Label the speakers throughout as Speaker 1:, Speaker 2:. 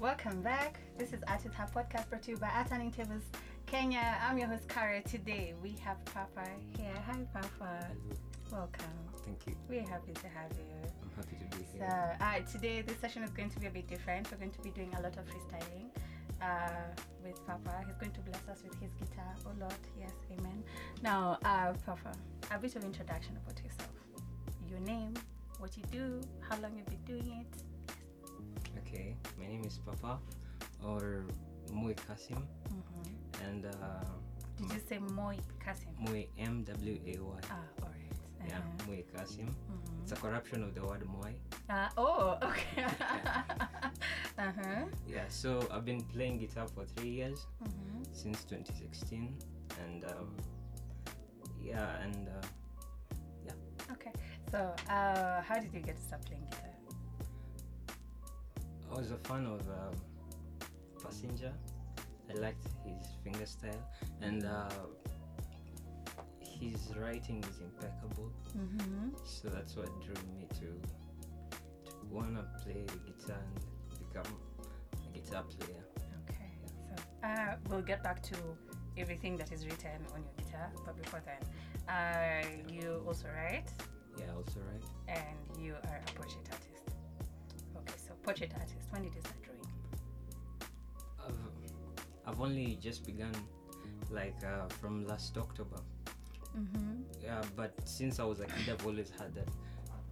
Speaker 1: Welcome back. This is Hub Podcast brought to you by Turning Tables Kenya. I'm your host Kara. Today we have Papa here. Hi Papa. Welcome.
Speaker 2: Thank you.
Speaker 1: We're happy to have you.
Speaker 2: I'm happy to be
Speaker 1: So
Speaker 2: here.
Speaker 1: uh, today this session is going to be a bit different. We're going to be doing a lot of freestyling uh, with Papa. He's going to bless us with his guitar. Oh Lord, yes, Amen. Now, uh, Papa, a bit of introduction about yourself. Your name, what you do, how long you've been doing it.
Speaker 2: Okay, my name is Papa or Mway Kasim
Speaker 1: Mm-hmm.
Speaker 2: and uh,
Speaker 1: Did you say Moy Kasim?
Speaker 2: Mway M W A Y.
Speaker 1: Ah, alright.
Speaker 2: Yeah,
Speaker 1: Uh-huh.
Speaker 2: Mway Kasim.
Speaker 1: Mhm.
Speaker 2: It's a corruption of the word Mwe.
Speaker 1: Uh, oh, okay. uh huh.
Speaker 2: Yeah, so I've been playing guitar for three years
Speaker 1: Mm-hmm.
Speaker 2: since 2016, and um, yeah, and uh, yeah,
Speaker 1: Okay. So, uh, how did you get to start playing guitar?
Speaker 2: I was a fan of um, Passenger. I liked his finger style, and uh, his writing is impeccable.
Speaker 1: Mm-hmm.
Speaker 2: So that's what drew me to to wanna play the guitar and become a guitar player.
Speaker 1: Okay. So, uh, we'll get back to everything that is written on your guitar, but before then, uh, you also write
Speaker 2: Yeah, also write.
Speaker 1: and you are a portrait artist. Portrait artist. When did you start drawing?
Speaker 2: I've I've only just begun like uh, from last October.
Speaker 1: Mm-hmm.
Speaker 2: Yeah, but since I was a kid, I've always had that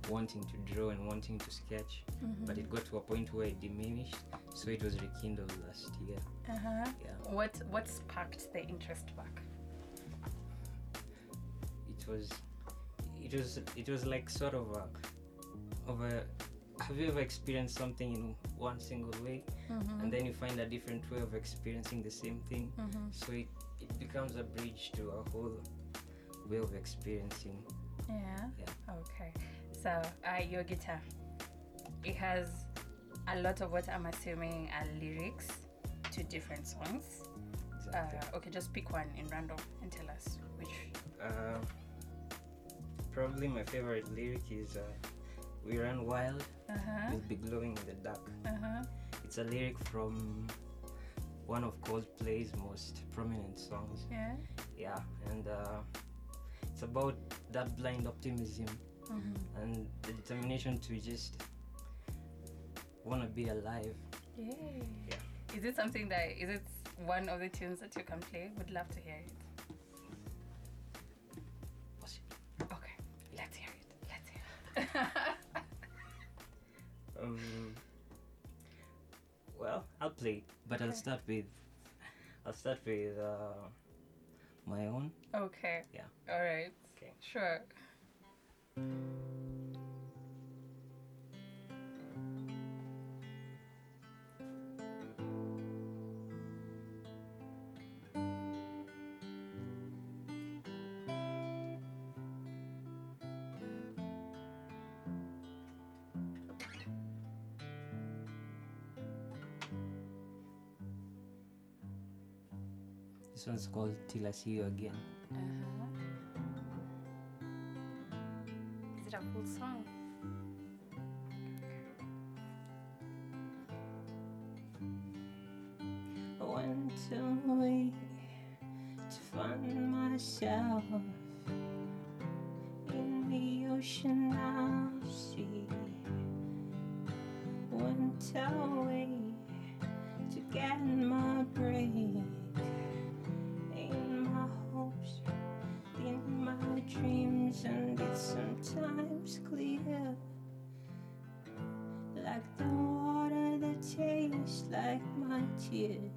Speaker 2: wanting to draw and wanting to sketch. But it got to a point where it diminished, so it was rekindled last year.
Speaker 1: Uh huh.
Speaker 2: Yeah.
Speaker 1: What What sparked the interest back?
Speaker 2: it was it was it was like sort of a of a have you ever experienced something in one single way
Speaker 1: Mm-hmm.
Speaker 2: and then you find a different way of experiencing the same thing
Speaker 1: Mhm.
Speaker 2: so it, it becomes a bridge to a whole way of experiencing
Speaker 1: Yeah.
Speaker 2: yeah
Speaker 1: Okay. So, uh, your guitar, it has a lot of what I'm assuming are lyrics to different songs.
Speaker 2: exactly
Speaker 1: Uh, okay, just pick one in random and tell us which.
Speaker 2: uh, probably my favorite lyric is uh, we run wild
Speaker 1: Uh huh.
Speaker 2: we'll be glowing in the dark
Speaker 1: Uh huh.
Speaker 2: it's a lyric from one of coldplay's most prominent songs
Speaker 1: Yeah.
Speaker 2: yeah and uh, it's about that blind optimism
Speaker 1: Mm-hmm.
Speaker 2: and the determination to just want to be alive
Speaker 1: Yay.
Speaker 2: yeah
Speaker 1: Is it something that is it one of the tunes that you can play? Would love to hear it. Okay, let's hear it. Let's hear it.
Speaker 2: um well i'll play but i'll start with i'll start with uh, my own
Speaker 1: okay.
Speaker 2: yeah
Speaker 1: All right.
Speaker 2: okay
Speaker 1: Sure.
Speaker 2: One's called till i see you again
Speaker 1: Uh-huh.
Speaker 2: Sometimes clear like the water that tastes like my tears.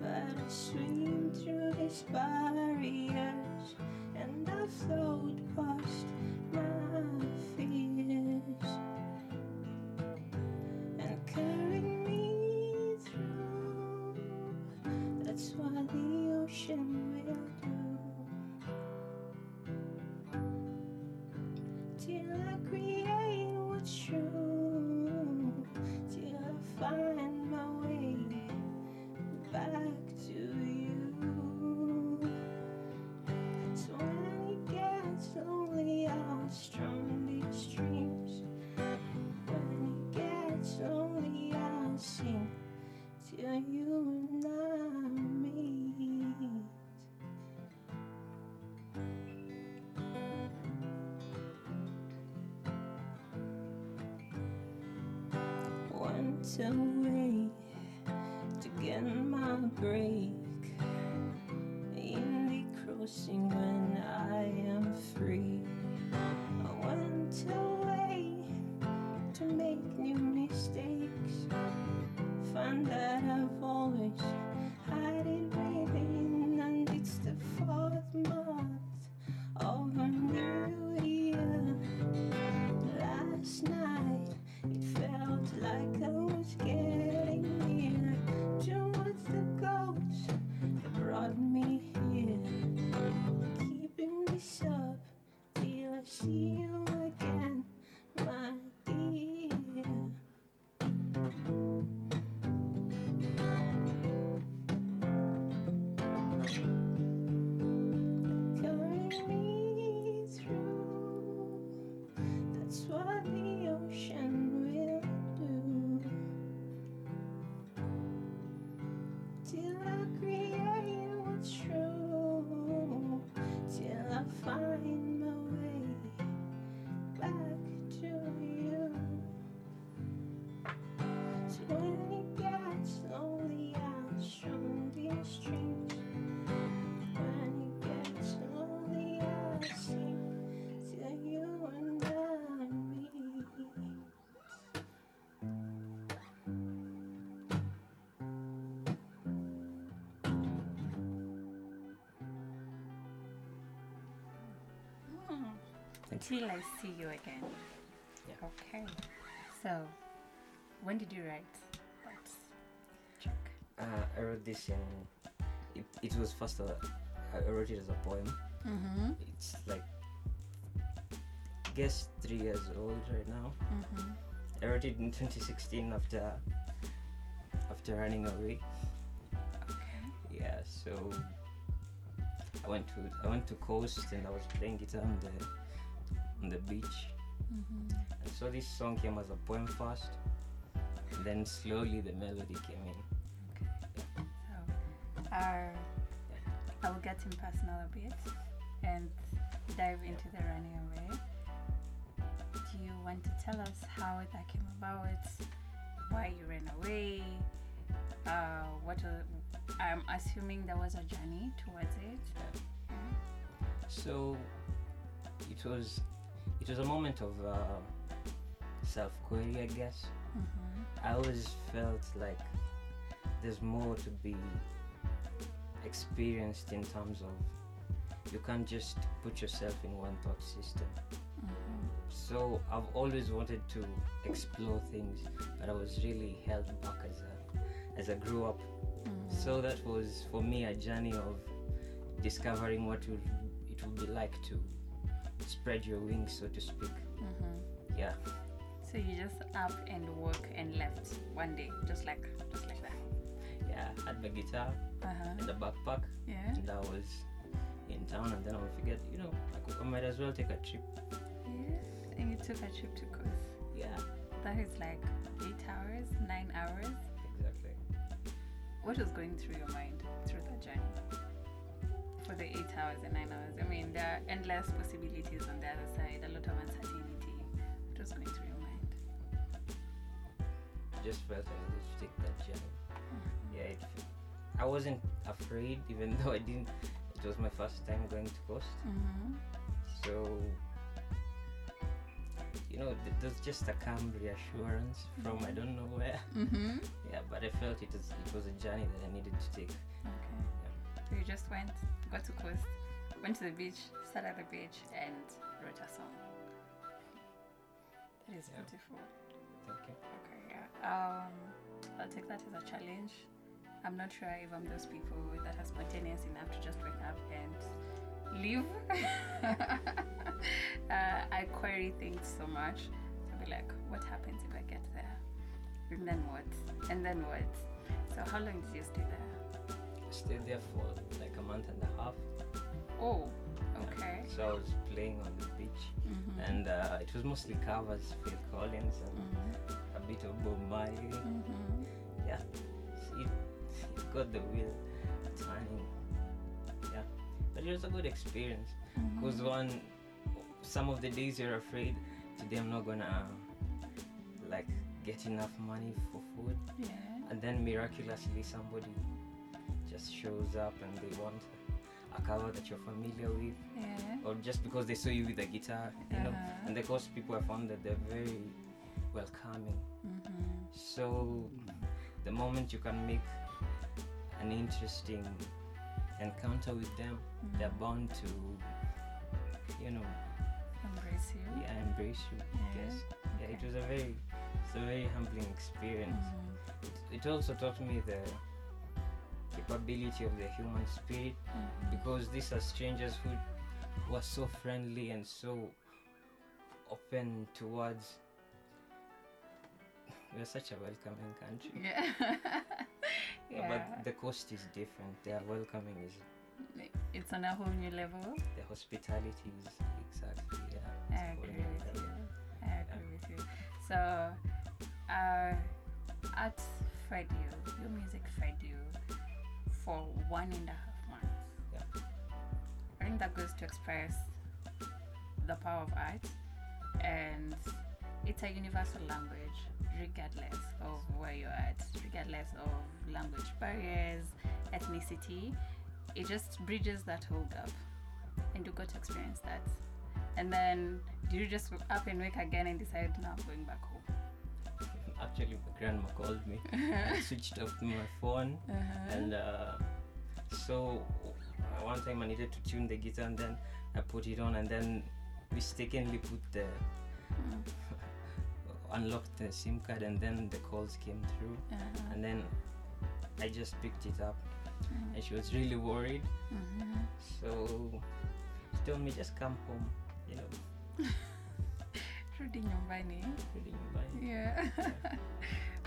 Speaker 2: But I swim through this barriers
Speaker 3: away Till I see you again.
Speaker 2: Yeah.
Speaker 1: Okay. So, when did you write that track?
Speaker 2: Uh, I wrote this in. It, it was first. Uh, I wrote it as a poem.
Speaker 1: Mm-hmm.
Speaker 2: It's like. I guess three years old right now.
Speaker 1: Mm-hmm.
Speaker 2: I wrote it in 2016 after. After running away.
Speaker 1: Okay.
Speaker 2: Yeah. So. I went to I went to coast and I was playing guitar on the on the beach.
Speaker 1: Mm-hmm.
Speaker 2: And so this song came as a poem first. And then slowly the melody came in. Okay.
Speaker 1: So, uh, I will get in personal a bit and dive into the running away. Do you want to tell us how that came about? Why you ran away? Uh, what a, I'm assuming there was a journey towards it. Yeah.
Speaker 2: So it was it was a moment of uh, self query, I guess.
Speaker 1: Mm-hmm.
Speaker 2: I always felt like there's more to be experienced in terms of you can't just put yourself in one thought system.
Speaker 1: Mm-hmm.
Speaker 2: So I've always wanted to explore things, but I was really held back as I as I grew up.
Speaker 1: Mm-hmm.
Speaker 2: So that was for me a journey of discovering what would, it would be like to spread your wings, so to speak.
Speaker 1: Mm-hmm.
Speaker 2: Yeah,
Speaker 1: So you just up and work and left one day, just like just like that.
Speaker 2: yeah. I had my guitar
Speaker 1: Uh-huh.
Speaker 2: and a backpack,
Speaker 1: Yeah.
Speaker 2: and I was in town, and then I figured, you know, I, could, I might as well take a trip.
Speaker 1: Yeah. And you took a trip to coast.
Speaker 2: Yeah,
Speaker 1: That is like eight hours, nine hours.
Speaker 2: exactly.
Speaker 1: What was going through your mind through that journey? For the eight hours and nine hours. I mean, there are endless possibilities on the other side, a lot of uncertainty. What was going through your mind?
Speaker 2: I just felt I needed to take that journey. Yeah, it, I wasn't afraid, even though I didn't. It was my first time going to coast,
Speaker 1: Mm-hmm.
Speaker 2: so you know, th- there's just a calm reassurance from I don't know where.
Speaker 1: Mm-hmm.
Speaker 2: Yeah, but I felt it was it was a journey that I needed to take.
Speaker 1: Okay. You just went, got to coast, went to the beach, sat at the beach, and wrote a song. That is
Speaker 2: Yeah.
Speaker 1: beautiful.
Speaker 2: Thank you.
Speaker 1: Okay, yeah. Um, I'll take that as a challenge. I'm not sure if I'm those people that are spontaneous enough to just wake up and leave. uh, I query things so much. I'll be like, what happens if I get there? And then what? And then what? So how long did you stay there?
Speaker 2: Stayed there for like a month and a half.
Speaker 1: Oh, okay.
Speaker 2: So I was playing on the beach,
Speaker 1: Mm-hmm.
Speaker 2: and uh, it was mostly covers, Phil Collins, and
Speaker 1: Mm-hmm.
Speaker 2: a bit of Bob Marley.
Speaker 1: Mm-hmm.
Speaker 2: Yeah, it, it got the wheel turning. Yeah, but it was a good experience.
Speaker 1: Mm-hmm.
Speaker 2: Cause one, some of the days you're afraid, today I'm not gonna like get enough money for food,
Speaker 1: Yeah.
Speaker 2: and then miraculously somebody just shows up and they want a cover that you're familiar with,
Speaker 1: Yeah.
Speaker 2: or just because they saw you with a guitar, you know.
Speaker 1: Uh-huh.
Speaker 2: And the course people I found that they're very welcoming.
Speaker 1: Mm-hmm.
Speaker 2: So the moment you can make an interesting encounter with them, they're bound to, you know,
Speaker 1: Embrace you.
Speaker 2: yeah, embrace you.
Speaker 1: Yeah,
Speaker 2: Yes. Yeah, it was a very, it's a very humbling experience.
Speaker 1: Mhm.
Speaker 2: It, it also taught me the capability of the human spirit
Speaker 1: Mhm.
Speaker 2: because these are strangers who were so friendly and so open towards. We're such a welcoming country.
Speaker 1: Yeah.
Speaker 2: Yeah. But the coast is different. Their welcoming is
Speaker 1: it's on a whole new level.
Speaker 2: the hospitality is exactly yeah.
Speaker 1: I
Speaker 2: it's a whole
Speaker 1: agree with you. I agree with you. So, uh, art fed you, your music fed you for one and a half months.
Speaker 2: Yeah.
Speaker 1: I think that goes to express the power of art, and it's a universal language, regardless of where you're at, regardless of language barriers, ethnicity. It just bridges that whole gap, and you got to experience that. And then, did you just wake up and wake again and decide, now I'm going back home?
Speaker 2: Actually, my grandma called me. I switched off my phone,
Speaker 1: Uh-huh.
Speaker 2: and uh, so uh, one time I needed to tune the guitar, and then I put it on, and then mistakenly put the
Speaker 1: Mm.
Speaker 2: unlocked the SIM card, and then the calls came through,
Speaker 1: Uh-huh.
Speaker 2: and then I just picked it up,
Speaker 1: Mhm.
Speaker 2: and she was really worried.
Speaker 1: Mhm.
Speaker 2: So she told me just come home, you know,
Speaker 1: Rudi nyumbani. Yeah.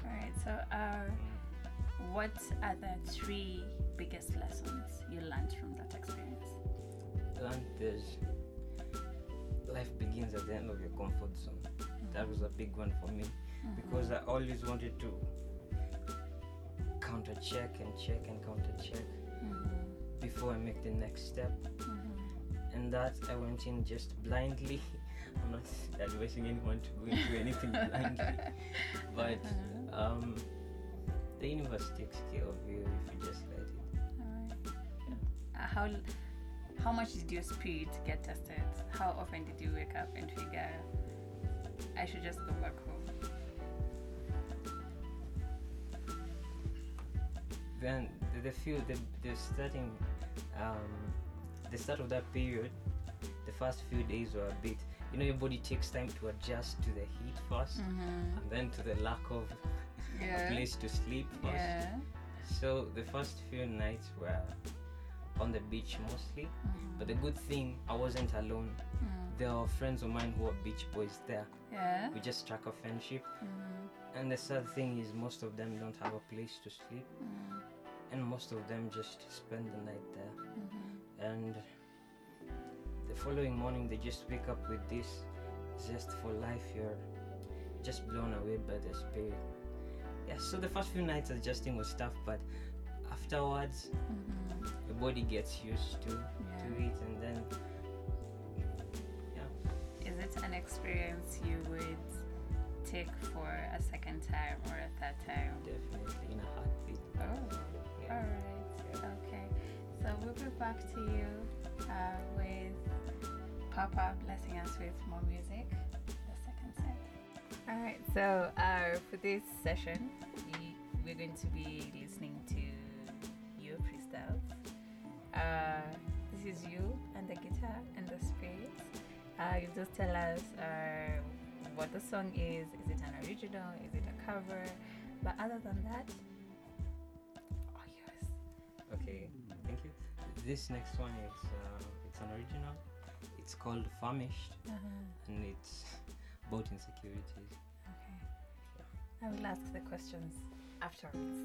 Speaker 1: Alright, so uh, what are the three biggest lessons you learned from that experience?
Speaker 2: learned there's life begins at the end of your comfort zone. That was a big one for me because I always wanted to counter check and check and counter check
Speaker 1: Mhm.
Speaker 2: before I make the next step.
Speaker 1: Mhm.
Speaker 2: And that I went in just blindly. I'm not advising anyone to go into anything blindly, but
Speaker 1: Uh-huh.
Speaker 2: um, the universe takes care of you if you just let it.
Speaker 1: Alright. Uh, how how much did your spirit get tested? How often did you wake up and figure I should just go back home?
Speaker 2: then the, the feel the, the starting um, the start of that period the first few days were a bit you know your body takes time to adjust to the heat 1st
Speaker 1: Mm-hmm.
Speaker 2: and then to the lack of a place to sleep first
Speaker 1: Yeah.
Speaker 2: so the first few nights were on the beach mostly but the good thing i wasn't alone
Speaker 1: Mm.
Speaker 2: there are friends of mine who are beach boys there
Speaker 1: Yeah.
Speaker 2: we just struck a friendship
Speaker 1: Mhm.
Speaker 2: and the sad thing is most of them don't have a place to sleep
Speaker 1: Mm.
Speaker 2: and most of them just spend the night there
Speaker 1: Mhm.
Speaker 2: and the following morning they just wake up with this zest for life you're just blown away by the spirit yeah so the first few nights adjusting was tough but afterwards
Speaker 1: Mhm.
Speaker 2: your body gets used to, to it and then yeah.
Speaker 1: Is it an experience you would take for a second time or a third time?
Speaker 2: definitely in a heartbeat
Speaker 1: Oh,
Speaker 2: yeah.
Speaker 1: all right. Okay. So we'll be back to you uh, with Papa blessing us with more music. The second set. All right. So uh, for this session, we, we're going to be listening to your freestyles. Uh, this is you and the guitar and the spirit. Uh, you just tell us uh, what the song is. Is it an original? Is it a cover? But other than that,
Speaker 2: okay thank you this next one is uh, it's an original it's called famished
Speaker 1: Uh-huh.
Speaker 2: and it's about insecurities
Speaker 1: Okay. I will ask the questions afterwards.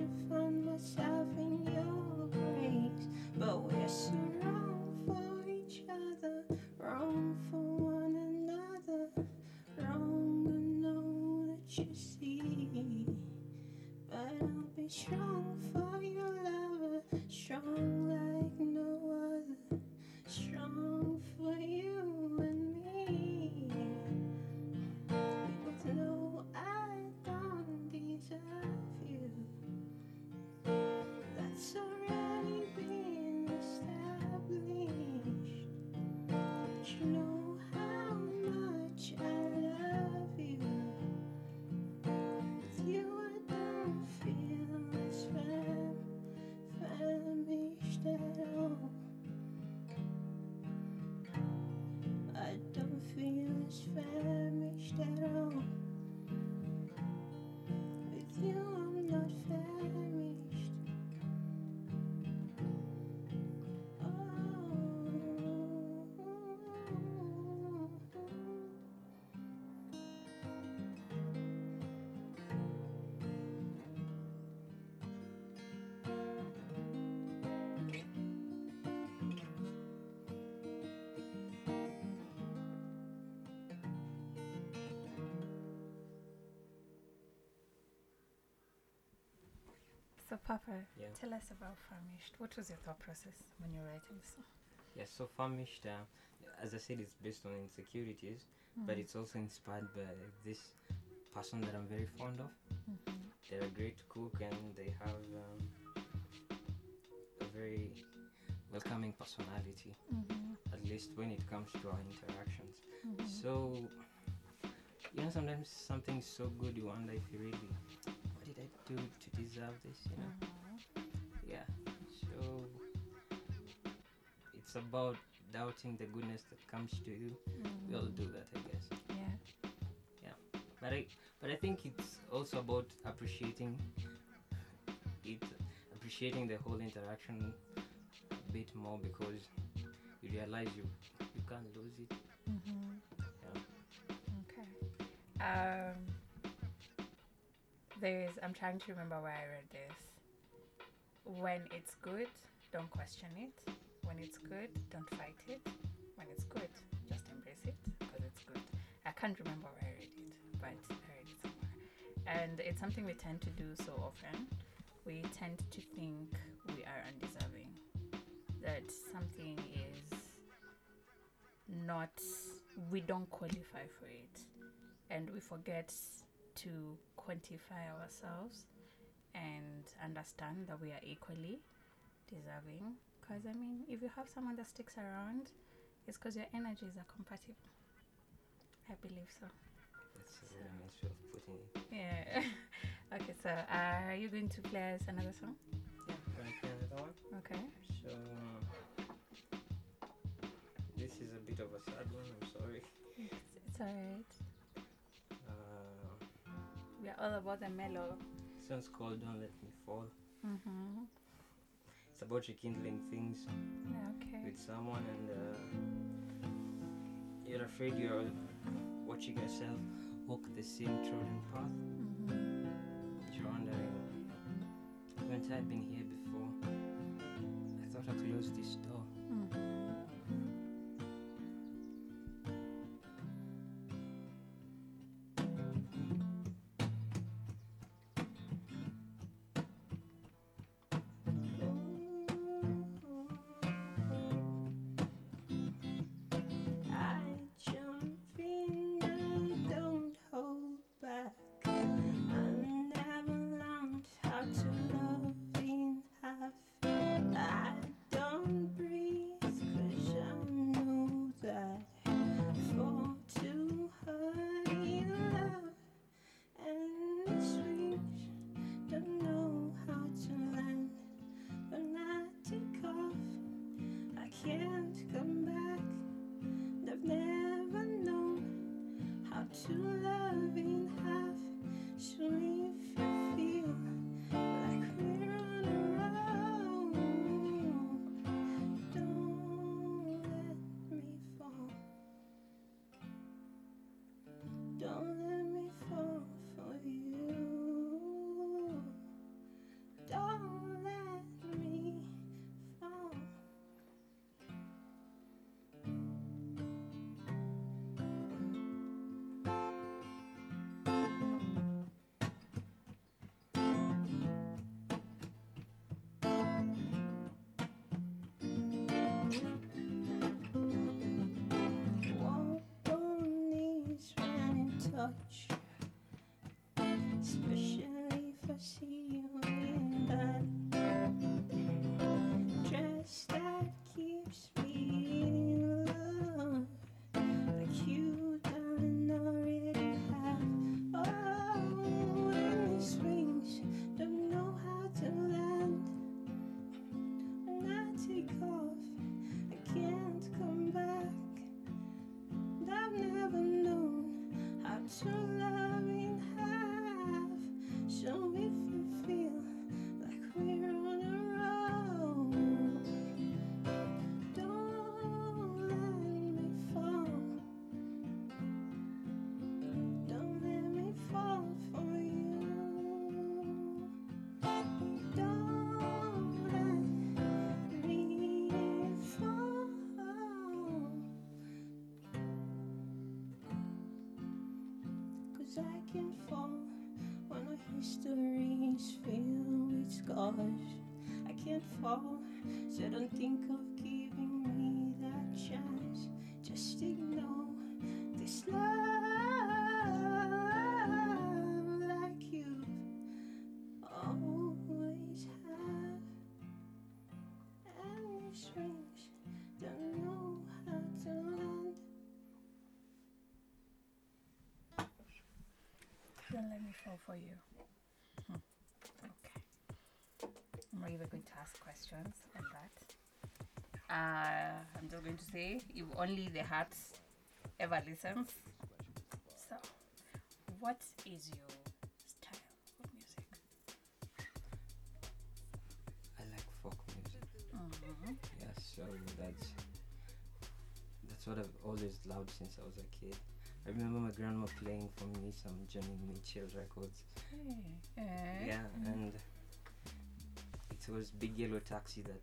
Speaker 3: to find myself in your grace. But we're so wrong for each other, wrong for one another, wrong to know that you see. But I'll be
Speaker 1: strong. Papa,
Speaker 2: Yeah.
Speaker 1: tell us about Famished. What was your thought process when you were writing this song?
Speaker 2: Yeah, so famished. Uh, as I said, it's based on insecurities, but it's also inspired by this person that I'm very fond of. They're a great cook and they have um, a very welcoming personality, at least when it comes to our interactions. So, you know, sometimes something's so good you wonder if you really, what did I do to deserve this? You know? Mm-hmm. Yeah. So, it's about doubting the goodness that comes to you. Mm-hmm. We all do that, I guess.
Speaker 1: Yeah. Yeah.
Speaker 2: But I, but I think it's also about appreciating it, appreciating the whole interaction a bit more because you realize you you can't lose it. Mm-hmm.
Speaker 1: Okay. Um, there's. I'm trying to remember where I read this. When it's good, don't question it. When it's good, don't fight it. When it's good, just embrace it because it's good. I can't remember where I read it, but I read it somewhere. And it's something we tend to do so often. We tend to think we are undeserving, that something is not, we don't qualify for it. And we forget to quantify ourselves and understand that we are equally deserving. Because, I mean, if you have someone that sticks around, it's because your energies are compatible. I believe so.
Speaker 2: That's a very nice way of putting it.
Speaker 1: Yeah. okay, so uh, are you going to play us another song?
Speaker 2: Yeah, can I play another one?
Speaker 1: Okay.
Speaker 2: So this is a bit of a sad one. I'm sorry.
Speaker 1: It's, it's alright. We are all about the mellow.
Speaker 2: one's called "Don't Let Me Fall."
Speaker 1: Mm-hmm.
Speaker 2: It's about rekindling things
Speaker 1: Okay.
Speaker 2: with someone, and uh, you're afraid you're watching yourself walk the same trodden path.
Speaker 1: Mm-hmm.
Speaker 2: You're wondering, haven't I been here before? I thought I closed this door.
Speaker 3: I hoje. Can't fall when our history's filled with scars. I can't fall, so Don't
Speaker 1: let me fall for you. Hmm. Okay. I'm not even going to ask questions on that. Uh, I'm just going to say, if only the heart ever listens. So, what is your style of music?
Speaker 2: I like folk music.
Speaker 1: Mhm.
Speaker 2: Yeah, so that's that's what I've always loved since I was a kid. I remember my grandma playing for me some Joni Mitchell records.
Speaker 1: Hey. eh?
Speaker 2: Yeah, and it was Big Yellow Taxi that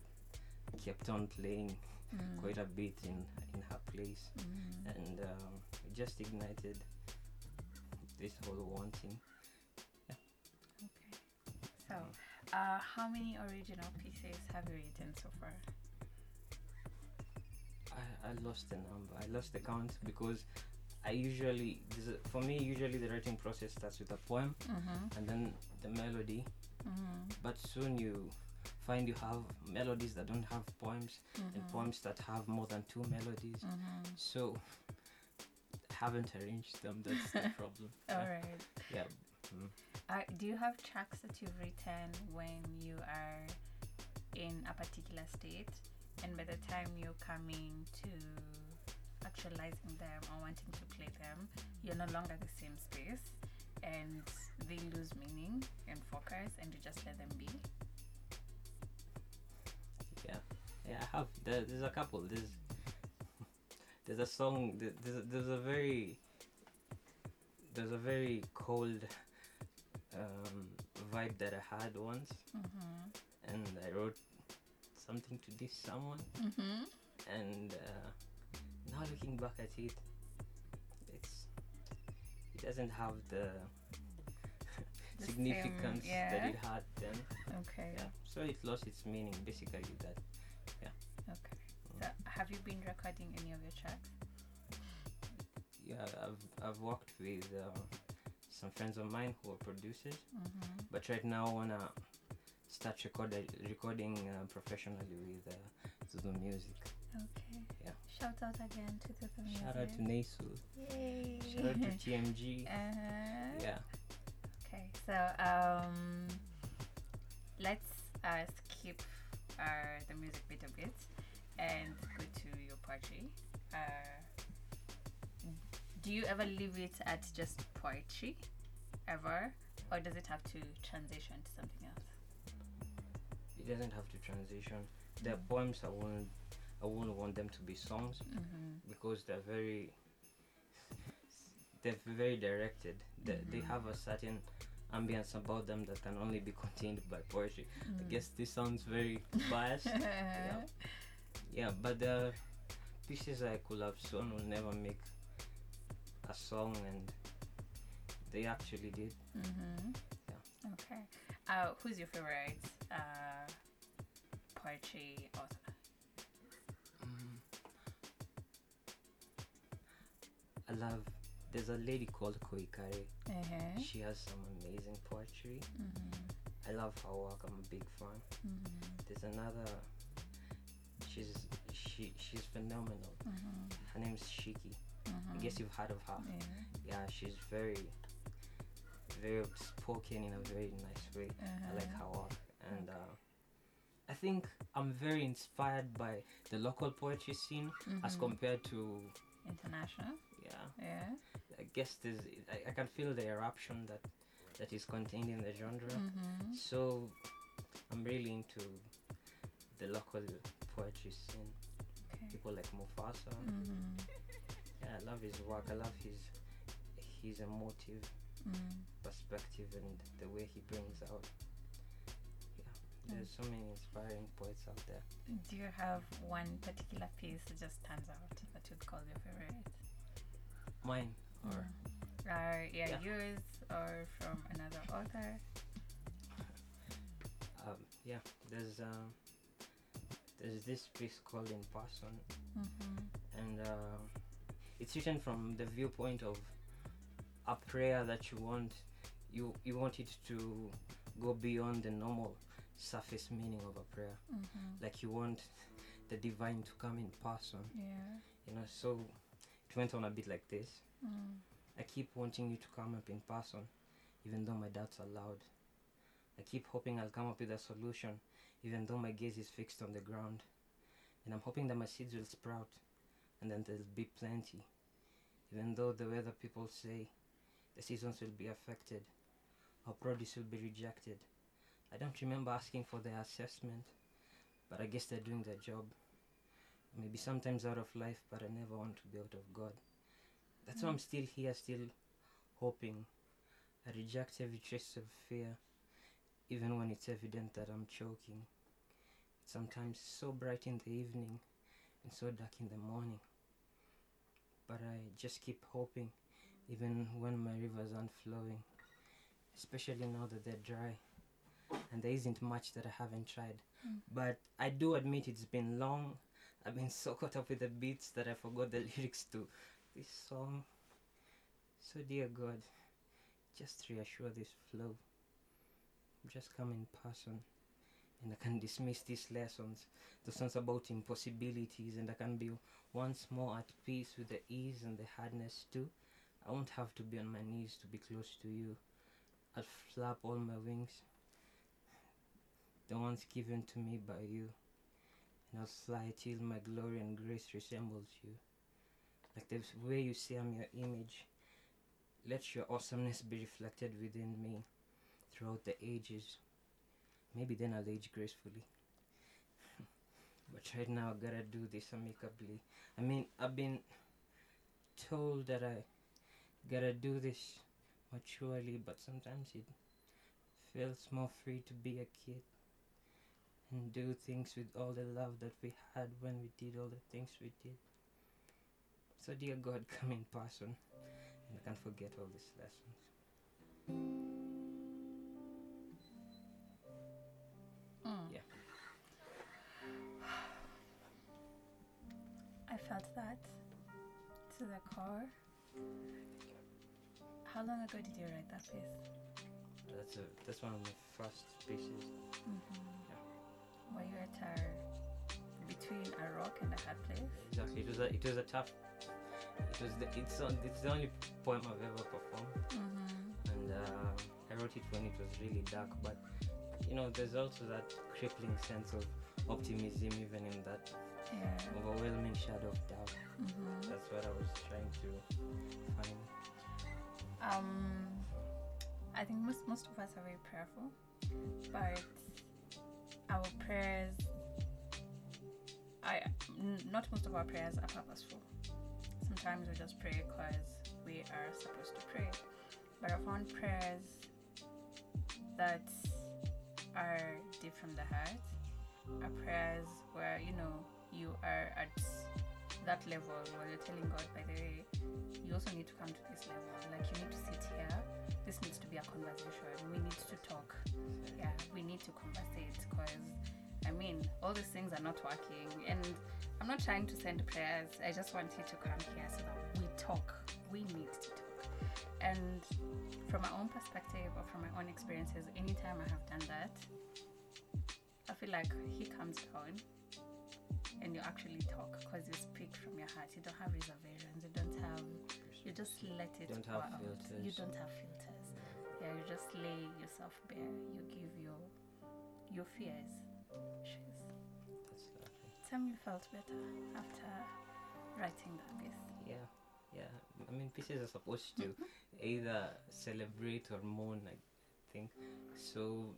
Speaker 2: kept on playing
Speaker 1: Mm.
Speaker 2: quite a bit in in her place,
Speaker 1: Mm.
Speaker 2: and um, it just ignited this whole wanting.
Speaker 1: Okay. So, uh, how many original pieces have you written so far?
Speaker 2: I, I lost the number. I lost the count because I usually, a, for me, usually the writing process starts with a poem
Speaker 1: Mm-hmm.
Speaker 2: and then the melody.
Speaker 1: Mm-hmm.
Speaker 2: But soon you find you have melodies that don't have poems and poems that have more than two melodies.
Speaker 1: Mm-hmm.
Speaker 2: So I haven't arranged them. That's the problem.
Speaker 1: All
Speaker 2: yeah.
Speaker 1: right.
Speaker 2: yeah. Mm.
Speaker 1: Uh, do you have tracks that you've written when you are in a particular state, and by the time you're coming to actualizing them or wanting to play them, you're no longer the same space, and they lose meaning and focus, and you just let them be?
Speaker 2: Yeah, yeah, I have. There, there's a couple. There's there's a song. There's a, there's a very there's a very cold um, vibe that I had once,
Speaker 1: Mm-hmm.
Speaker 2: and I wrote something to this someone,
Speaker 1: Mm-hmm.
Speaker 2: and uh, now looking back at it, it's it doesn't have the
Speaker 1: The same-
Speaker 2: significance that it had then.
Speaker 1: Okay.
Speaker 2: Yeah, so it lost its meaning. Basically, that yeah
Speaker 1: Okay. So, have you been recording any of your tracks?
Speaker 2: yeah, I've I've worked with uh, some friends of mine who are producers,
Speaker 1: Mm-hmm.
Speaker 2: but right now I wanna start recording recording uh, professionally with uh, Zulu music.
Speaker 1: Okay.
Speaker 2: Yeah.
Speaker 1: Shout out again to the music.
Speaker 2: Shout out to Nesu.
Speaker 1: Yay.
Speaker 2: Shout out to TMG.
Speaker 1: uh-huh.
Speaker 2: Yeah.
Speaker 1: Okay, so um, let's uh, skip uh, the music bit a bit and go to your poetry. Uh, do you ever leave it at just poetry, ever, or does it have to transition to something else?
Speaker 2: It doesn't have to transition. Their poems I won't I wouldn't want them to be songs
Speaker 1: Mm-hmm.
Speaker 2: because they're very they're very directed. They, they
Speaker 1: Mhm.
Speaker 2: have a certain ambience about them that can only be contained by poetry. I guess this sounds very biased. yeah. yeah, but the pieces I could have sewn will never make a song, and they actually did.
Speaker 1: Mm-hmm.
Speaker 2: Yeah.
Speaker 1: Okay. Uh, who's your favorite uh, poetry author?
Speaker 2: I love. There's a lady called Koikare.
Speaker 1: Uh-huh.
Speaker 2: She has some amazing poetry.
Speaker 1: Mm-hmm.
Speaker 2: I love her work. I'm a big fan.
Speaker 1: Mm-hmm.
Speaker 2: There's another. She's she she's phenomenal.
Speaker 1: Mm-hmm.
Speaker 2: Her name's Shiki. I
Speaker 1: Mhm.
Speaker 2: guess you've heard of her.
Speaker 1: Yeah.
Speaker 2: Yeah, she's very, very spoken in a very nice way. I like
Speaker 1: Uh-huh.
Speaker 2: her work, and uh, I think I'm very inspired by the local poetry scene as
Speaker 1: Mhm.
Speaker 2: compared to
Speaker 1: International.
Speaker 2: Yeah.
Speaker 1: Yeah.
Speaker 2: I guess there's I, I can feel the eruption that that is contained in the genre.
Speaker 1: Mm-hmm.
Speaker 2: So I'm really into the local poetry scene.
Speaker 1: Okay.
Speaker 2: People like Mufasa.
Speaker 1: Mm-hmm.
Speaker 2: Yeah, I love his work. I love his his emotive
Speaker 1: Mm.
Speaker 2: perspective and the way he brings out. Yeah, there's so many inspiring poets out there.
Speaker 1: Do you have one particular piece that just stands out that you'd call your favorite?
Speaker 2: Mine or.
Speaker 1: Uh, yeah,
Speaker 2: Yeah.
Speaker 1: yours or from another author.
Speaker 2: Um, yeah, there's um, there's this piece called In Person,
Speaker 1: Mm-hmm.
Speaker 2: and uh, it's written from the viewpoint of a prayer that you want you you want it to go beyond the normal surface meaning of a prayer
Speaker 1: Mm-hmm.
Speaker 2: like you want the divine to come in person
Speaker 1: Yeah.
Speaker 2: you know so went on a bit like this.
Speaker 1: Mm.
Speaker 2: i keep wanting you to come up in person even though my doubts are loud. I keep hoping i'll come up with a solution even though my gaze is fixed on the ground. And i'm hoping that my seeds will sprout and then there'll be plenty. Even though the weather people say the seasons will be affected our produce will be rejected i don't remember asking for their assessment but i guess they're doing their job maybe sometimes out of life but i never want to be out of god. That's why i'm still here still hoping. I reject every trace of fear even when it's evident that i'm choking. It's sometimes so bright in the evening and so dark in the morning. But i just keep hoping even when my rivers aren't flowing especially now that they're dry and there isn't much that i haven't tried.
Speaker 1: Mm.
Speaker 2: but i do admit it's been long i've been so caught up with the beats that i forgot the lyrics to. This song so dear god just reassure this flow. Just come in person and i can dismiss these lessons. The songs about impossibilities and i can be once more at peace with the ease and the hardness too. I won't have to be on my knees to be close to you. I'll flap all my wings. The ones given to me by you i'll fly till my glory and grace resembles you. Like the way you say i'm your image. Let your awesomeness be reflected within me throughout the ages. Maybe then i'll age gracefully. But right now i gotta do this amicably. I mean i've been told that i gotta do this maturely but sometimes it feels more free to be a kid and do things with all the love that we had when we did all the things we did so dear god come in person and i can't forget all these lessons
Speaker 1: Mm.
Speaker 2: Yeah.
Speaker 1: I felt that to the core. How long ago did you write that piece?
Speaker 2: that's a that's one of my first pieces
Speaker 1: Mm-hmm. Were you at a between a rock and a hard place?
Speaker 2: exactly it was a it was a tough it was the it's on it's the only poem i've ever performed
Speaker 1: Mm-hmm.
Speaker 2: and uh, I wrote it when it was really dark. But you know, there's also that crippling sense of optimism, even in that
Speaker 1: Yeah.
Speaker 2: overwhelming shadow of doubt.
Speaker 1: Mm-hmm.
Speaker 2: That's what I was trying to find.
Speaker 1: Um, I think most most of us are very prayerful, but our prayers, I not most of our prayers are purposeful. Sometimes we just pray because we are supposed to pray, but I found prayers that are deep from the heart, are prayers where you know you are at that level where you're telling God, by the way, you also need to come to this level. Like you need to mean all these things are not working. And I'm not trying to send prayers. I just want you to come here so that we talk. We need to talk. And from my own perspective or from my own experiences, anytime I have done that, I feel like he comes down and you actually talk because you speak from your heart. You don't have reservations. You don't have. You just let it.
Speaker 2: Don't have
Speaker 1: out.
Speaker 2: filters.
Speaker 1: You don't have filters. Yeah, you just lay yourself bare. You give your your fears. Issues.
Speaker 2: That's lovely.
Speaker 1: Tell me you felt better after writing that piece.
Speaker 2: Yeah, yeah. I mean, pieces are supposed to either celebrate or mourn. I think so.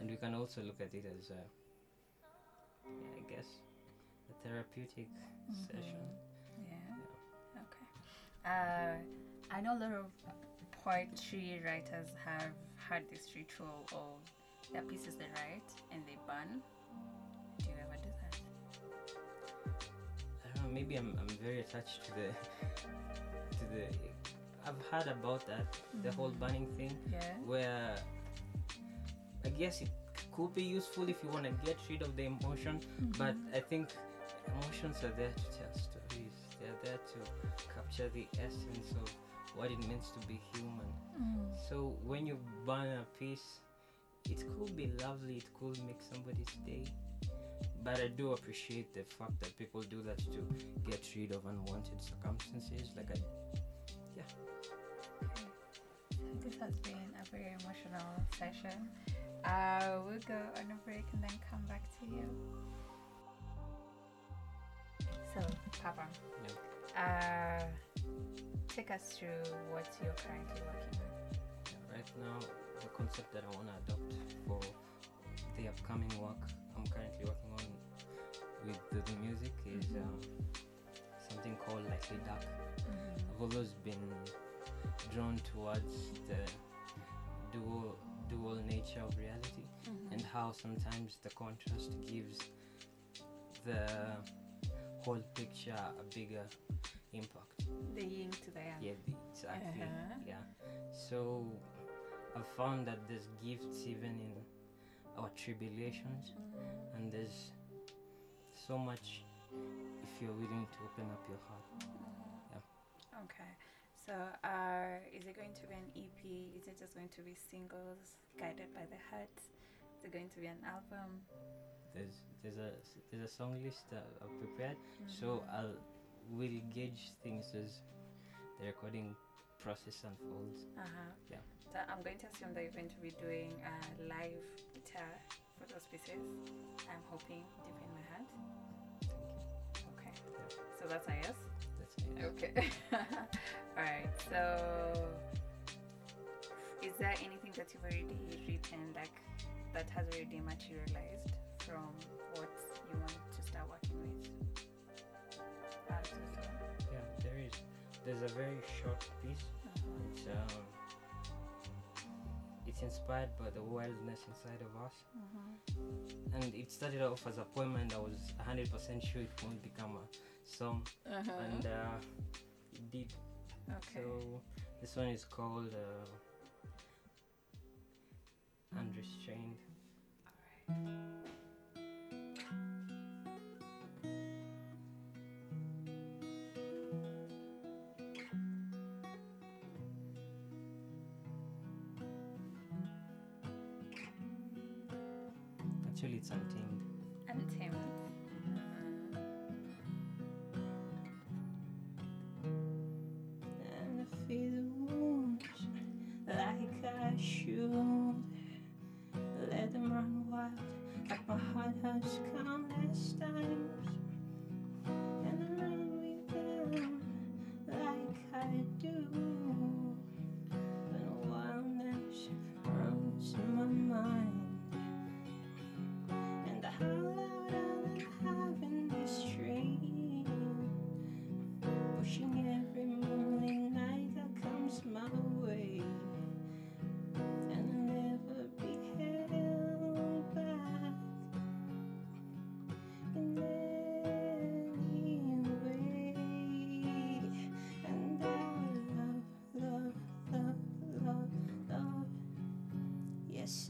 Speaker 2: And we can also look at it as, a, yeah, I guess, a therapeutic session.
Speaker 1: Yeah. Okay. Uh, I know a lot of poetry writers have had this ritual of their pieces they write and they burn. Do you ever do that?
Speaker 2: I don't know. Maybe I'm, I'm very attached to the to the, I've heard about that, the whole burning thing,
Speaker 1: Yeah.
Speaker 2: where I guess it could be useful if you want to get rid of the emotion, but I think emotions are there to tell stories. They're there to capture the essence of what it means to be human.
Speaker 1: Mm.
Speaker 2: So when you burn a piece, it could be lovely, it could make somebody's day. But I do appreciate the fact that people do that to get rid of unwanted circumstances. Like I, yeah.
Speaker 1: This has been a very emotional session. Uh, we'll go on a break and then come back to you. So, Papa, uh, take us through what you're currently working with.
Speaker 2: right now, the concept that I want to adopt the upcoming work I'm currently working on with the, the music is
Speaker 1: Mhm.
Speaker 2: um, something called Lightly Dark. I've always been drawn towards the dual dual nature of reality and how sometimes the contrast gives the whole picture a bigger impact.
Speaker 1: The yin to the yang.
Speaker 2: Yeah, exactly.
Speaker 1: Uh-huh.
Speaker 2: Yeah. So I've found that there's gifts even in our tribulations, and there's so much if you're willing to open up your heart.
Speaker 1: Okay. So, uh, is it going to be an EP? Is it just going to be singles guided by the heart? Is it going to be an album?
Speaker 2: There's there's a there's a song list that I've prepared, so I'll will gauge things as the recording process unfolds.
Speaker 1: Uh huh.
Speaker 2: Yeah.
Speaker 1: So I'm going to assume that you're going to be doing a live guitar for those pieces. I'm hoping deep in my heart. Okay. So that's a yes.
Speaker 2: That's it.
Speaker 1: Okay. All right. So, is there anything that you've already written, like that has already materialized from what you want to start working with? So- so-
Speaker 2: Yeah, there is. There's a very short piece.
Speaker 1: uh-huh.
Speaker 2: It's um, it's inspired by the wildness inside of us,
Speaker 1: Mhm.
Speaker 2: and it started off as a poem, and I was 100% sure it won't become a song,
Speaker 1: Uh-huh.
Speaker 2: and uh, it did.
Speaker 1: okay.
Speaker 2: So this one is called uh, Unrestrained. Actually, untamed.
Speaker 1: Untamed.
Speaker 3: And Yes,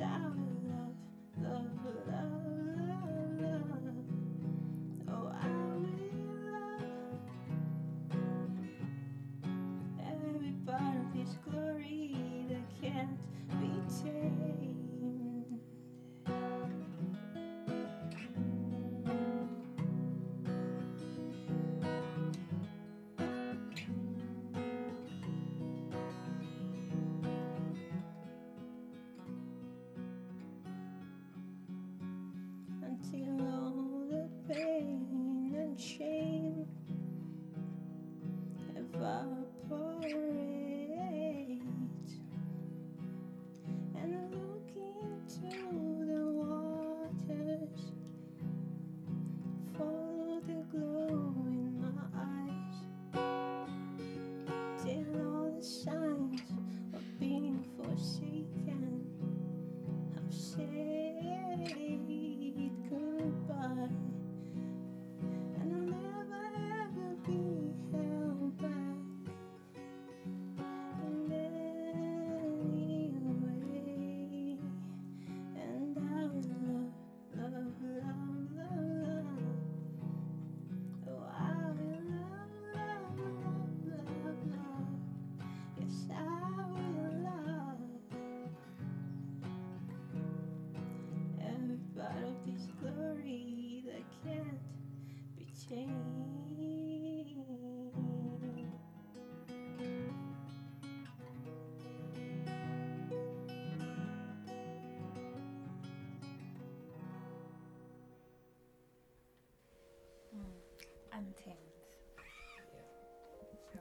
Speaker 1: Untamed.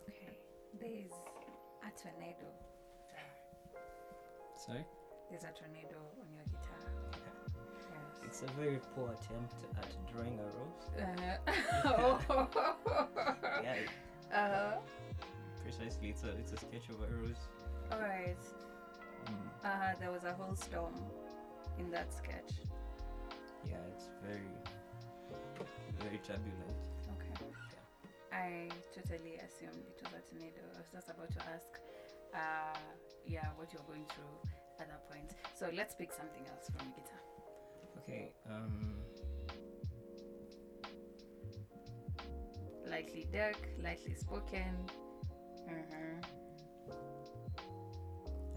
Speaker 1: Okay. There's a tornado.
Speaker 2: Sorry?
Speaker 1: There's a tornado on your guitar. Yes.
Speaker 2: It's a very poor attempt at drawing a rose.
Speaker 1: Uh,
Speaker 2: Yeah,
Speaker 1: uh,
Speaker 2: precisely. It's a it's a sketch of a rose.
Speaker 1: all right.
Speaker 2: Mm.
Speaker 1: Uh, there was a whole storm in that sketch.
Speaker 2: Yeah, it's very very turbulent.
Speaker 1: I totally assumed it was a tornado. I was just about to ask, uh, yeah, what you're going through at that point. So let's pick something else from the guitar.
Speaker 2: Okay. Um.
Speaker 1: Lightly dark, lightly spoken. Mm-hmm.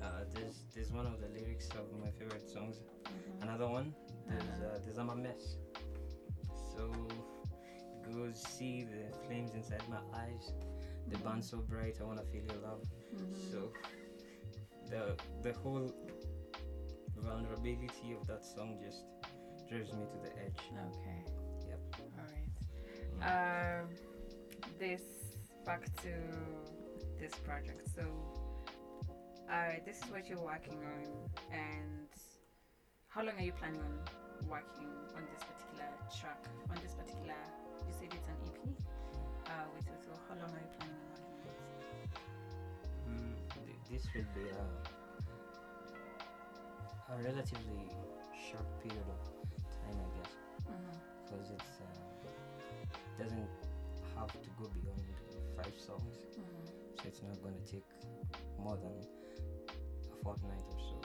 Speaker 2: Uh, there's there's one of the lyrics of my favorite songs.
Speaker 1: Mm-hmm.
Speaker 2: Another one. There's
Speaker 1: Uh-huh.
Speaker 2: uh, there's I'm a mess. Goes see the flames inside my eyes. The burn so bright. I wanna feel your love.
Speaker 1: Mm-hmm.
Speaker 2: So the the whole vulnerability of that song just drives me to the edge.
Speaker 1: Okay.
Speaker 2: Yep.
Speaker 1: All right.
Speaker 2: Mm.
Speaker 1: Um, this back to this project. So, uh, this is what you're working on, and how long are you planning on working on this particular track? On this particular, you an EP. Uh, how long are you planning on it?
Speaker 2: Mm, th- this will be a, a relatively short period of time, I guess,
Speaker 1: Mm-hmm.
Speaker 2: because it's uh, it doesn't have to go beyond five songs,
Speaker 1: Mm-hmm.
Speaker 2: so it's not going to take more than a fortnight or so.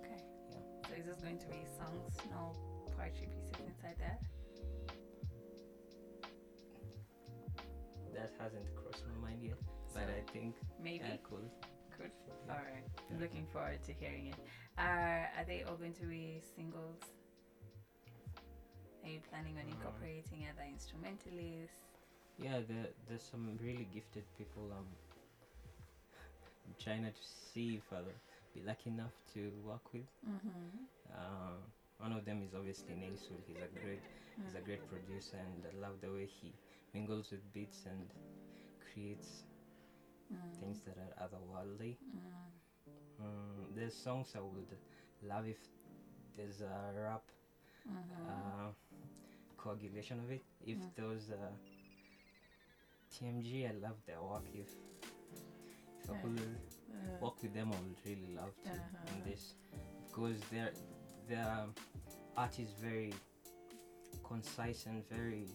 Speaker 1: Okay.
Speaker 2: Yeah.
Speaker 1: So is this going to be songs, no poetry pieces inside there?
Speaker 2: That hasn't crossed my mind yet, but I think
Speaker 1: maybe.
Speaker 2: I could.
Speaker 1: Good. All right. Looking forward to hearing it. Uh, are they all going to be singles? Are you planning on
Speaker 2: Uh,
Speaker 1: incorporating other instrumentalists?
Speaker 2: Yeah, there, there's some really gifted people. Um, I'm trying to see if I'll be lucky enough to work with.
Speaker 1: Mm-hmm.
Speaker 2: Uh, one of them is obviously Neisul. He's a great, he's a great producer, and I love the way he mingles with beats and creates things that are otherworldly. Mm, there's songs I would love if there's a rap uh, coagulation of it. If
Speaker 1: Mm.
Speaker 2: there was a TMG, I love their work. If if I could
Speaker 1: Uh,
Speaker 2: work with them, I would really love to
Speaker 1: Uh-huh.
Speaker 2: in this because their their art is very concise and very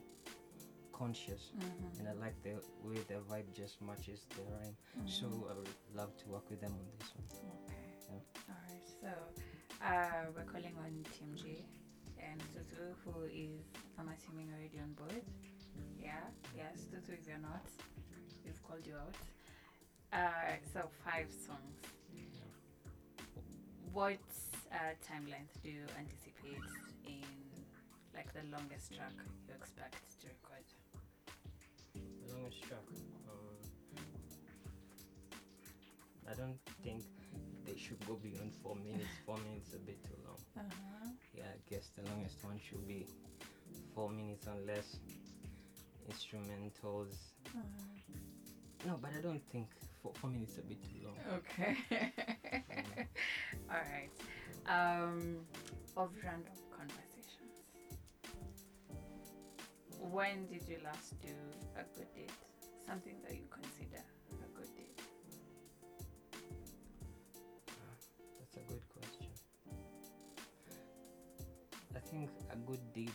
Speaker 2: conscious,
Speaker 1: mhm,
Speaker 2: and I like the way their vibe just matches the rhyme. So
Speaker 1: mhm.
Speaker 2: I would love to work with them on this one.
Speaker 1: Okay.
Speaker 2: Yeah.
Speaker 1: All right. So uh, we're calling on TMG and Tutu, who is, I'm assuming, already on board. Yeah. Yes. Tutu, if you're not, we've called you out. Uh, so five songs. What uh, time length do you anticipate in, like, the longest track you expect to record?
Speaker 2: Longest. Um, I don't think they should go beyond four minutes. Four minutes is a bit too long.
Speaker 1: Uh-huh.
Speaker 2: Yeah, I guess the longest one should be four minutes unless instrumentals. No, but I don't think four, four minutes is a bit too long.
Speaker 1: Okay. All right. Um, of random When did you last do a good date? Something that you consider a good date.
Speaker 2: That's a good question. I think a good deed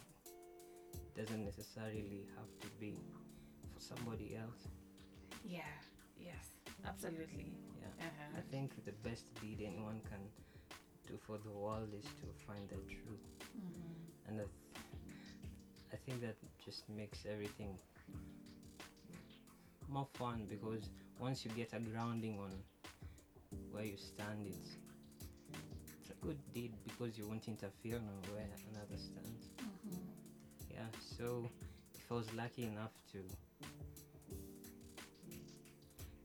Speaker 2: doesn't necessarily have to be for somebody else.
Speaker 1: Yeah. Yes. Absolutely.
Speaker 2: Yeah.
Speaker 1: Uh-huh.
Speaker 2: I think the best deed anyone can do for the world is to find the truth.
Speaker 1: Mhm.
Speaker 2: And I, th- I think that just makes everything more fun because once you get a grounding on where you stand it's, it's a good deed because you won't interfere on where another stands.
Speaker 1: Mm-hmm.
Speaker 2: yeah so if i was lucky enough to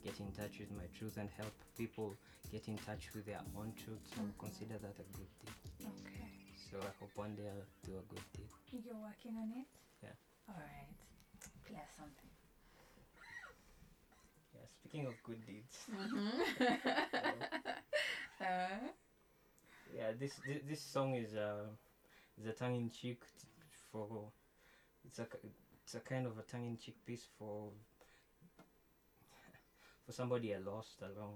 Speaker 2: get in touch with my truth and help people get in touch with their own truth so mm-hmm. i consider that a good deed.
Speaker 1: Okay.
Speaker 2: So i hope one day i'll do a good deed.
Speaker 1: You're working on it? Alright. Yes, something.
Speaker 2: Yeah, speaking of good deeds.
Speaker 1: Mm-hmm. Uh-huh.
Speaker 2: yeah, this, this this song is uh, is a tongue in cheek for it's a it's a kind of a tongue in cheek piece for for somebody I lost a long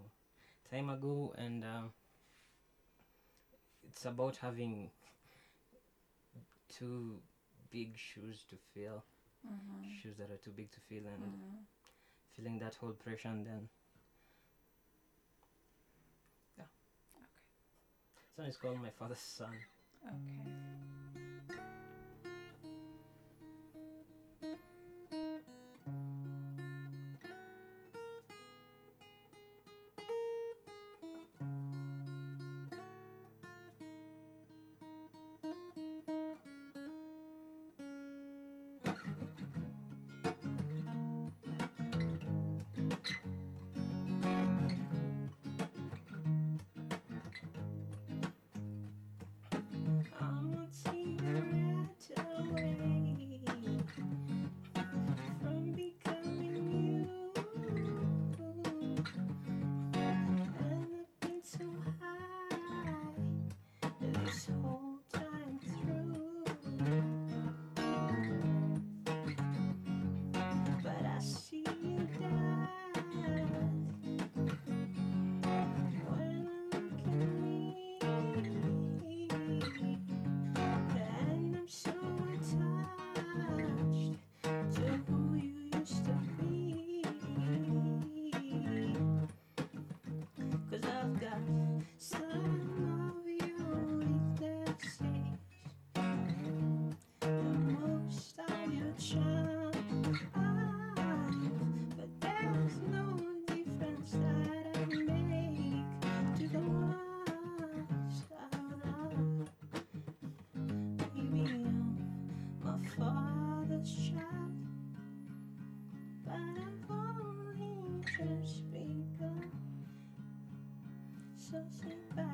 Speaker 2: time ago, and uh, it's about having to big shoes to fill,
Speaker 1: mm-hmm.
Speaker 2: shoes that are too big to fill, and
Speaker 1: mm-hmm.
Speaker 2: feeling that whole pressure, and then yeah.
Speaker 1: Okay.
Speaker 2: This is called My Father's Son.
Speaker 1: Okay.
Speaker 3: just sit back.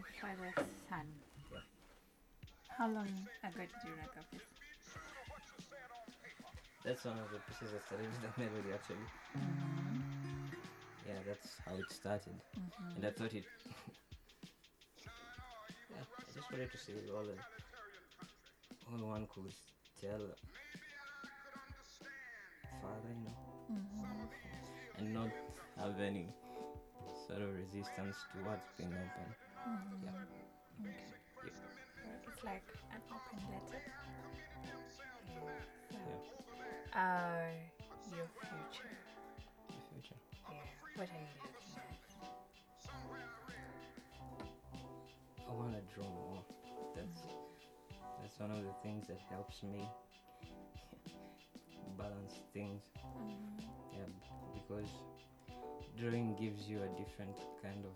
Speaker 3: My father's son.
Speaker 1: How long ago did you write up this?
Speaker 2: That's one of the pieces that started with that melody actually. Yeah, that's how it started. Mm-hmm. And I thought it. yeah, I just wanted to say all the. All one could tell. Father, you know. Mm-hmm. And not have any sort of resistance towards being open. Yeah.
Speaker 1: Okay.
Speaker 2: Yep.
Speaker 1: It's like an open letter.
Speaker 2: Yeah.
Speaker 1: Uh, your future.
Speaker 2: The future.
Speaker 1: Yeah. What are you looking at?
Speaker 2: I want to draw more. That's that's one of the things that helps me balance things. Yeah, because drawing gives you a different kind of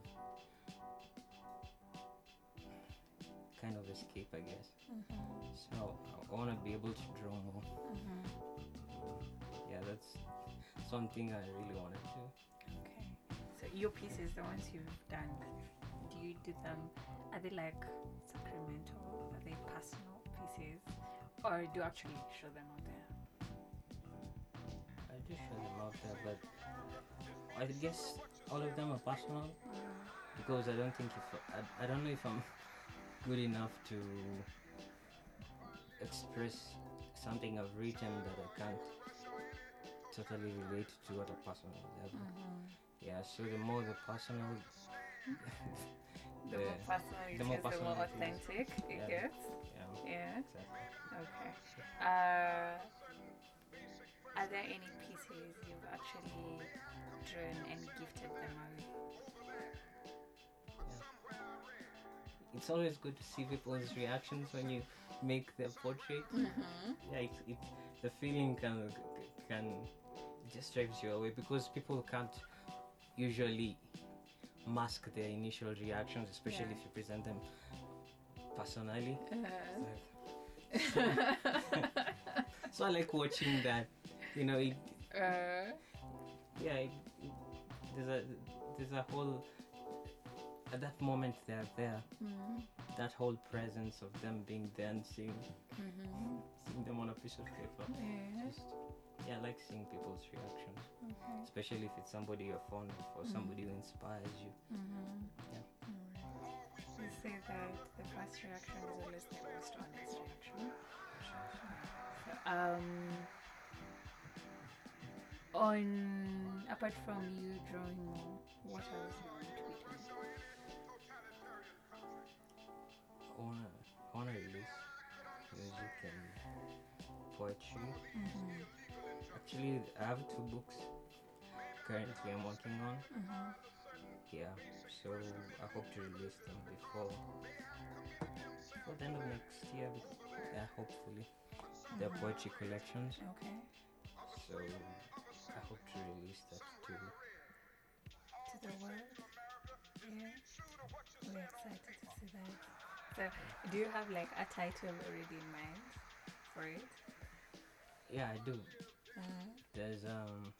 Speaker 2: kind of escape, I guess. Mm-hmm. So I want to be able to draw more. Mm-hmm. Yeah, that's something I really wanted to.
Speaker 1: Okay. So your pieces, the ones you've done, do you do them? Are they like sacramental? Are they personal pieces, or do you actually show them out there?
Speaker 2: I do show them out there, but I guess all of them are personal mm-hmm. because I don't think if I, I don't know if I'm good enough to express something I've written that I can't totally relate to at a personal level. Yeah, so the more the personal,
Speaker 1: The
Speaker 2: the-
Speaker 1: more personal
Speaker 2: the more
Speaker 1: is, the more
Speaker 2: personal it
Speaker 1: authentic it
Speaker 2: Yeah.
Speaker 1: gets.
Speaker 2: yeah,
Speaker 1: Yeah.
Speaker 2: exactly.
Speaker 1: Okay. Uh, are there any pieces you've actually drawn and gifted them away?
Speaker 2: It's always good to see people's reactions when you make their portrait. Yeah, it, it, the feeling can can just drives you away because people can't usually mask their initial reactions, especially
Speaker 1: Yeah.
Speaker 2: if you present them personally. so I like watching that. You know, it,
Speaker 1: Uh,
Speaker 2: yeah, it, it, there's a there's a whole at that moment they're there. Mm-hmm. That whole presence of them being there and seeing mm-hmm. seeing them on a piece of paper.
Speaker 1: yeah.
Speaker 2: Just yeah, I like seeing people's reactions, mm-hmm. especially if it's somebody you're fond of or somebody who inspires you. Yeah.
Speaker 1: You say that the first reaction is always the most honest reaction. Um, on apart from you drawing more, what else do you want to be doing?
Speaker 2: I wanna release music and poetry. Actually, I have two books currently I'm working on. Mm-hmm. Yeah, so I hope to release them before before the end of next year. Yeah, hopefully. They're mm-hmm. poetry collections,
Speaker 1: Okay.
Speaker 2: so I hope to release that too.
Speaker 1: To the world. Yeah. We're excited to see that. So, do you have like a title already in mind for it?
Speaker 2: Yeah, I do.
Speaker 1: Uh
Speaker 2: There's um,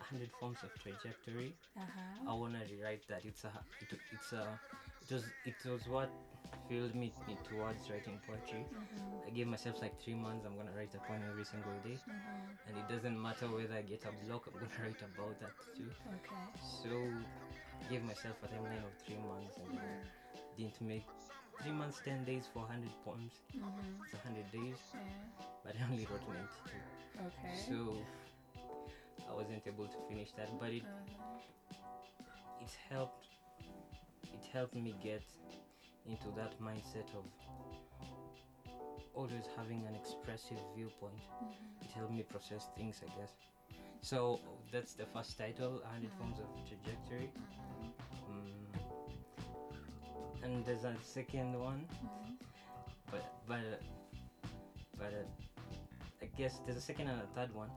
Speaker 2: a hundred forms of trajectory.
Speaker 1: huh.
Speaker 2: I wanna rewrite that. It's a it, it's a it was it was what fueled me, towards writing poetry. I gave myself like three months. I'm gonna write a poem every single day, and it doesn't matter whether I get a block. I'm gonna write about that too.
Speaker 1: Okay.
Speaker 2: So I gave myself a timeline of three months, and then didn't make three months, ten days for hundred poems. It's a hundred days,
Speaker 1: Yeah.
Speaker 2: but I only wrote ninety-two.
Speaker 1: Okay.
Speaker 2: So I wasn't able to finish that, but it
Speaker 1: Uh-huh.
Speaker 2: it helped it helped me get into that mindset of always having an expressive viewpoint it helped me process things i guess so that's the first title 100 forms of trajectory mm. And there's a second one but but uh, but uh, i guess there's a second and a third one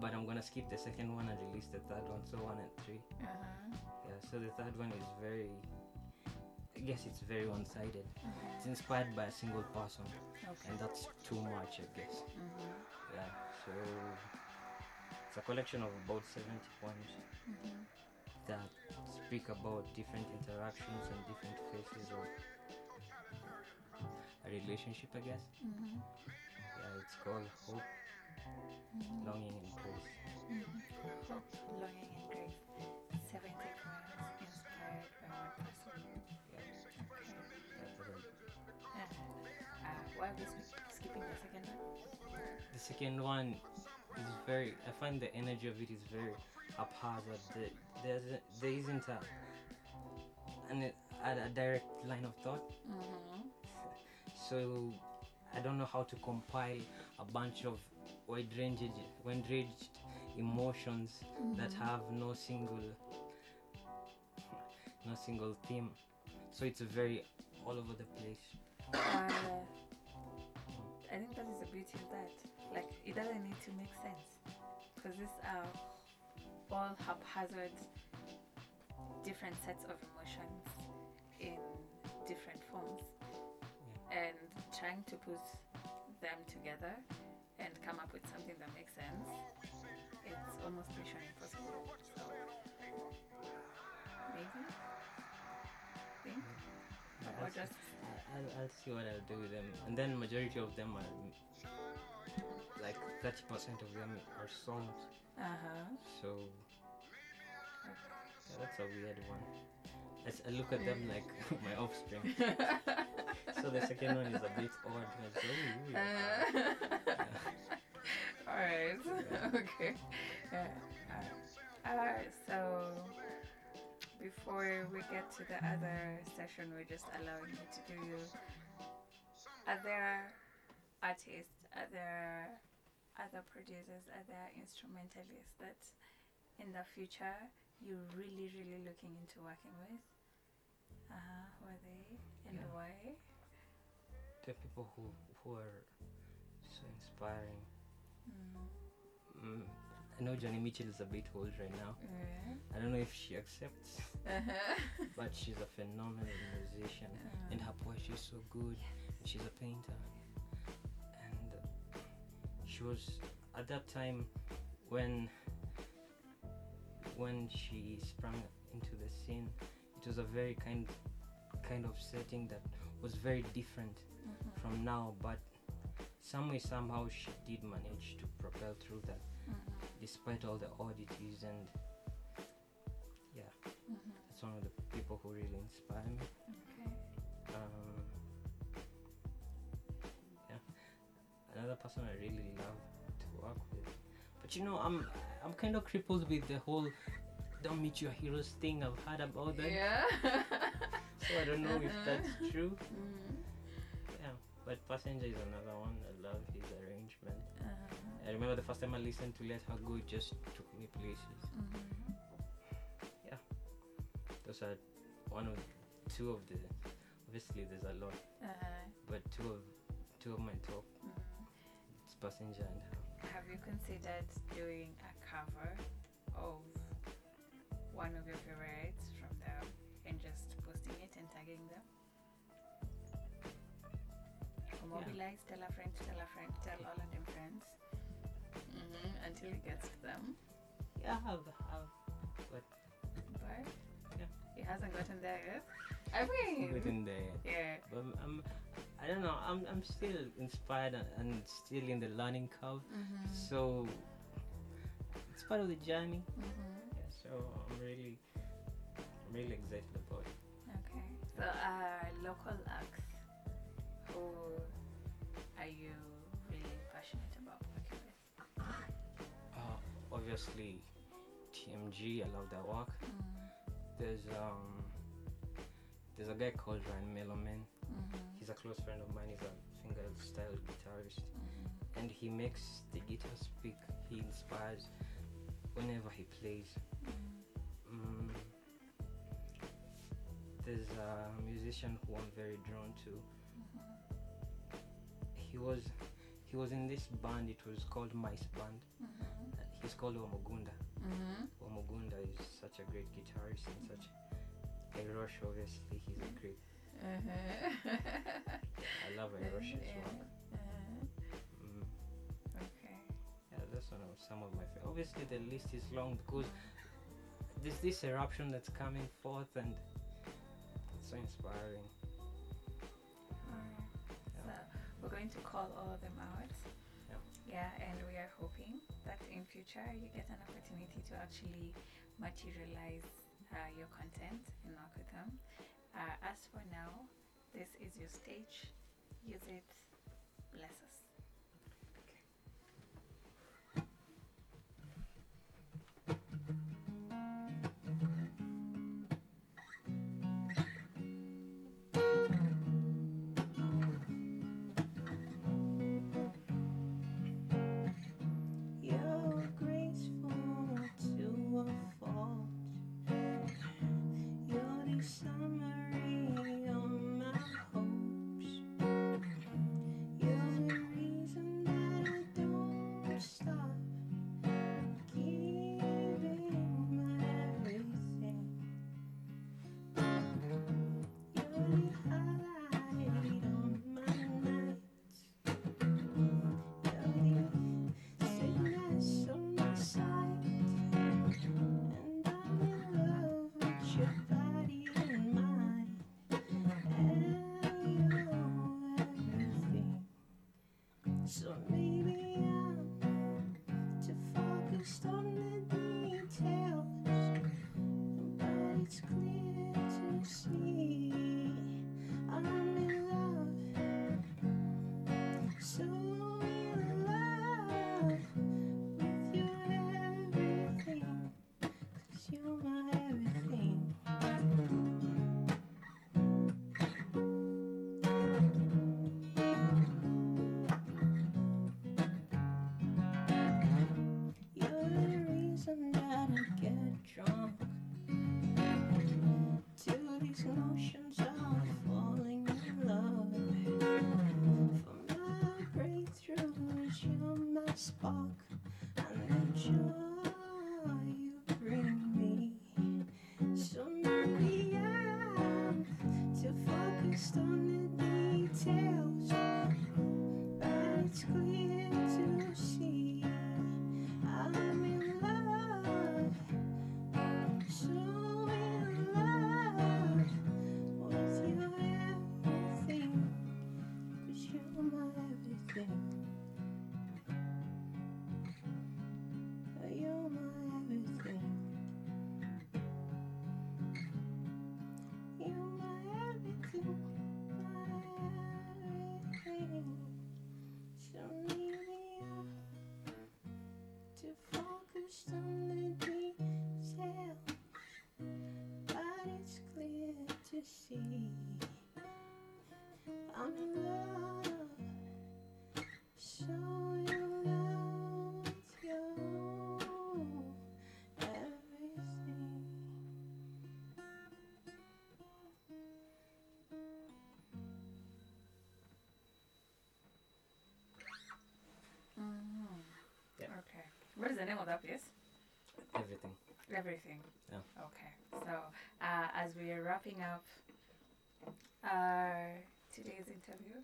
Speaker 2: but i'm gonna skip the second one and release the third one so one and three
Speaker 1: Uh-huh.
Speaker 2: yeah, so the third one is very, I guess it's very one-sided. It's inspired by a single person,
Speaker 1: Okay.
Speaker 2: and that's too much, I guess.
Speaker 1: Mhm.
Speaker 2: Yeah. So it's a collection of about 70 poems
Speaker 1: Mhm.
Speaker 2: That speak about different interactions and different phases of a relationship, I guess.
Speaker 1: Mhm.
Speaker 2: Yeah, it's called Hope,
Speaker 1: Mhm.
Speaker 2: Longing, and Grace.
Speaker 1: Mhm. Hope, longing, and grace. Seventy poems inspired by one person.
Speaker 2: Yeah,
Speaker 1: Okay.
Speaker 2: yeah, uh,
Speaker 1: Uh, uh, why are we skipping the second one?
Speaker 2: the second one is very. I find the energy of it is very haphazard. The, there's a, there isn't a, an, a, a direct line of thought.
Speaker 1: Mm-hmm.
Speaker 2: so I don't know how to compile a bunch of wide ranged wide ranged emotions that have no single no single theme so it's a very all over the place
Speaker 1: Uh, I think that is the beauty of that. Like, it doesn't need to make sense. Because these are all haphazard, different sets of emotions in different forms. And trying to put them together and come up with something that makes sense, it's almost mission impossible. So, maybe? Think? Or
Speaker 2: I'll,
Speaker 1: just.
Speaker 2: I'll, I'll see what I'll do with them and then majority of them are like 30% of them are songs
Speaker 1: Uh huh.
Speaker 2: so yeah, that's a weird one As I look at them like my offspring so the second one is a bit odd like, oh, weird.
Speaker 1: All right. okay. Yeah. Uh, uh, so before we get to the other session, we're just allowing you to do other artists, other other producers, other instrumentalists that in the future you're really, really looking into working with. Uh, who are they and
Speaker 2: Yeah.
Speaker 1: why?
Speaker 2: the people who who are so inspiring.
Speaker 1: Mm.
Speaker 2: Mm, I know Joni Mitchell is a bit old right now.
Speaker 1: Yeah.
Speaker 2: I don't know if she accepts,
Speaker 1: Uh-huh.
Speaker 2: but she's a phenomenal musician, and her poetry is so good. And she's a painter, she was at that time when when she sprang into the scene. It was a very kind kind of setting that was very different
Speaker 1: Mhm.
Speaker 2: from now, but some way somehow she did manage to propel through that
Speaker 1: Mhm.
Speaker 2: despite all the oddities and yeah
Speaker 1: Mhm.
Speaker 2: that's one of the people who really inspire me person i really love to work with. But you know i'm i'm kind of crippled with the whole don't meet your heroes thing. I've heard about that.
Speaker 1: Yeah.
Speaker 2: so i don't know if that's true.
Speaker 1: Mhm.
Speaker 2: yeah but passenger is another one. I love his arrangement.
Speaker 1: Uh-huh.
Speaker 2: i remember the first time i listened to let her go it just took me places.
Speaker 1: Mhm.
Speaker 2: those are one of two of the obviously there's a lot.
Speaker 1: Uh,
Speaker 2: but two of two of my top passenger and her
Speaker 1: Have you considered doing a cover of one of your favorites from them and just posting it and tagging them? Or mobilize, tell a friend, tell a friend, tell all of them friends hmm until it gets to them.
Speaker 2: yeah I have, have but
Speaker 1: But
Speaker 2: Yeah.
Speaker 1: it hasn't gotten there yet. I mean,
Speaker 2: within there
Speaker 1: yeah.
Speaker 2: but I'm, I'm I don't know I'm, I'm still inspired and, and still in the learning curve
Speaker 1: Mm-hmm.
Speaker 2: so it's part of the journey
Speaker 1: Mm-hmm.
Speaker 2: yeah so I'm really I'm really excited about it
Speaker 1: Okay. So, uh, local acts, who are you really passionate about working with?
Speaker 2: uh, obviously TMG I love their work there's um there's a guy called Ryan Meloman
Speaker 1: Mm-hmm.
Speaker 2: he's a close friend of mine. He's a finger style guitarist. And he makes the guitar speak. He inspires whenever he plays. Mm, there's a musician who i'm very drawn to. He was he was in this band. It was called Mway band. He's called omogunda
Speaker 1: Mm-hmm.
Speaker 2: omogunda is such a great guitarist and such a Rush, obviously, he's a great.
Speaker 3: Uh-huh.
Speaker 2: I love Rush as well.
Speaker 3: Uh-huh.
Speaker 2: Mm.
Speaker 3: Okay.
Speaker 2: Yeah, that's one of some of my favorite. Obviously, the list is long because there's this eruption that's coming forth, and it's so inspiring. Yeah.
Speaker 3: So we're going to call all of them out.
Speaker 2: Yeah.
Speaker 3: Yeah, and we are hoping that in future you get an opportunity to actually materialize uh, your content in Algorithm. Uh, as for now, this is your stage. Use it. Bless us.
Speaker 1: To see. I'm in love, so in love with you, everything.
Speaker 3: Mm-hmm.
Speaker 2: Yeah.
Speaker 3: Okay. What is the name of that place?
Speaker 2: Everything.
Speaker 3: Everything.
Speaker 2: Yeah.
Speaker 3: Okay. So, as we are wrapping up our today's interview,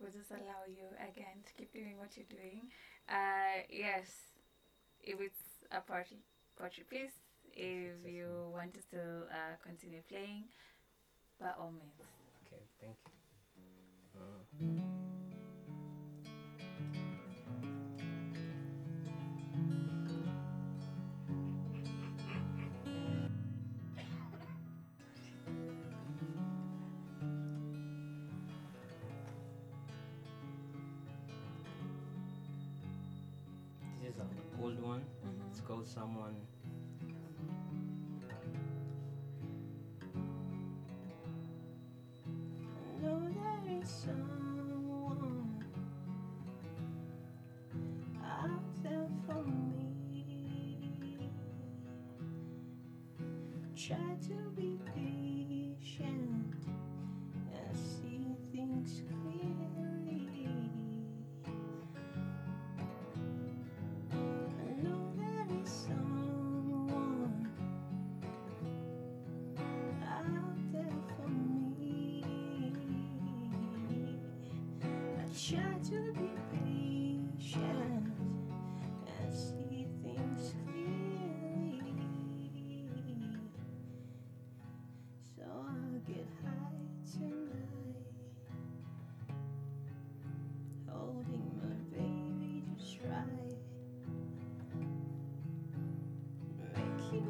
Speaker 3: we'll just allow you again to keep doing what you're doing. Uh, yes, if it's a party party piece, if you want to still uh, continue playing, by all means.
Speaker 2: Okay, thank you. Uh, old one. It's mm-hmm. called Someone.
Speaker 1: I know there is someone out there for me. Try to be patient
Speaker 3: to be patient and see things clearly. So I'll get high tonight, holding my baby just right, making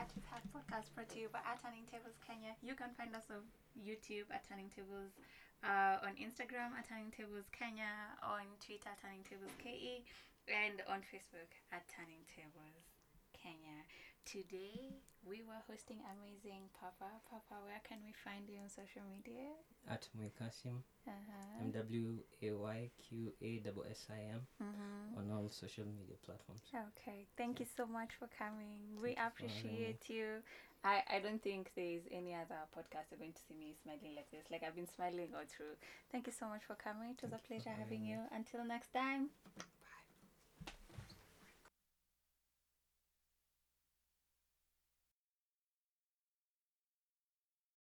Speaker 1: Artist Hat Podcast you by At Turning Tables Kenya. You can find us on YouTube at Turning Tables, uh, on Instagram at Turning Tables Kenya, on Twitter Turning Tables KE, and on Facebook at Turning Tables. Today we were hosting amazing Papa. Papa, where can we find you on social media?
Speaker 2: At MwayQassim,
Speaker 1: Uh-huh.
Speaker 2: M W A Y Q A S S I M on all social media platforms.
Speaker 1: Okay, thank you so much for coming. We
Speaker 2: Thank having
Speaker 1: appreciate you. I, I don't think there's any other podcast you're going to see me smiling like this. Like I've been smiling all through. Thank you so much for coming. It was a
Speaker 2: Thank you
Speaker 1: pleasure having
Speaker 2: having
Speaker 1: you. Until next time.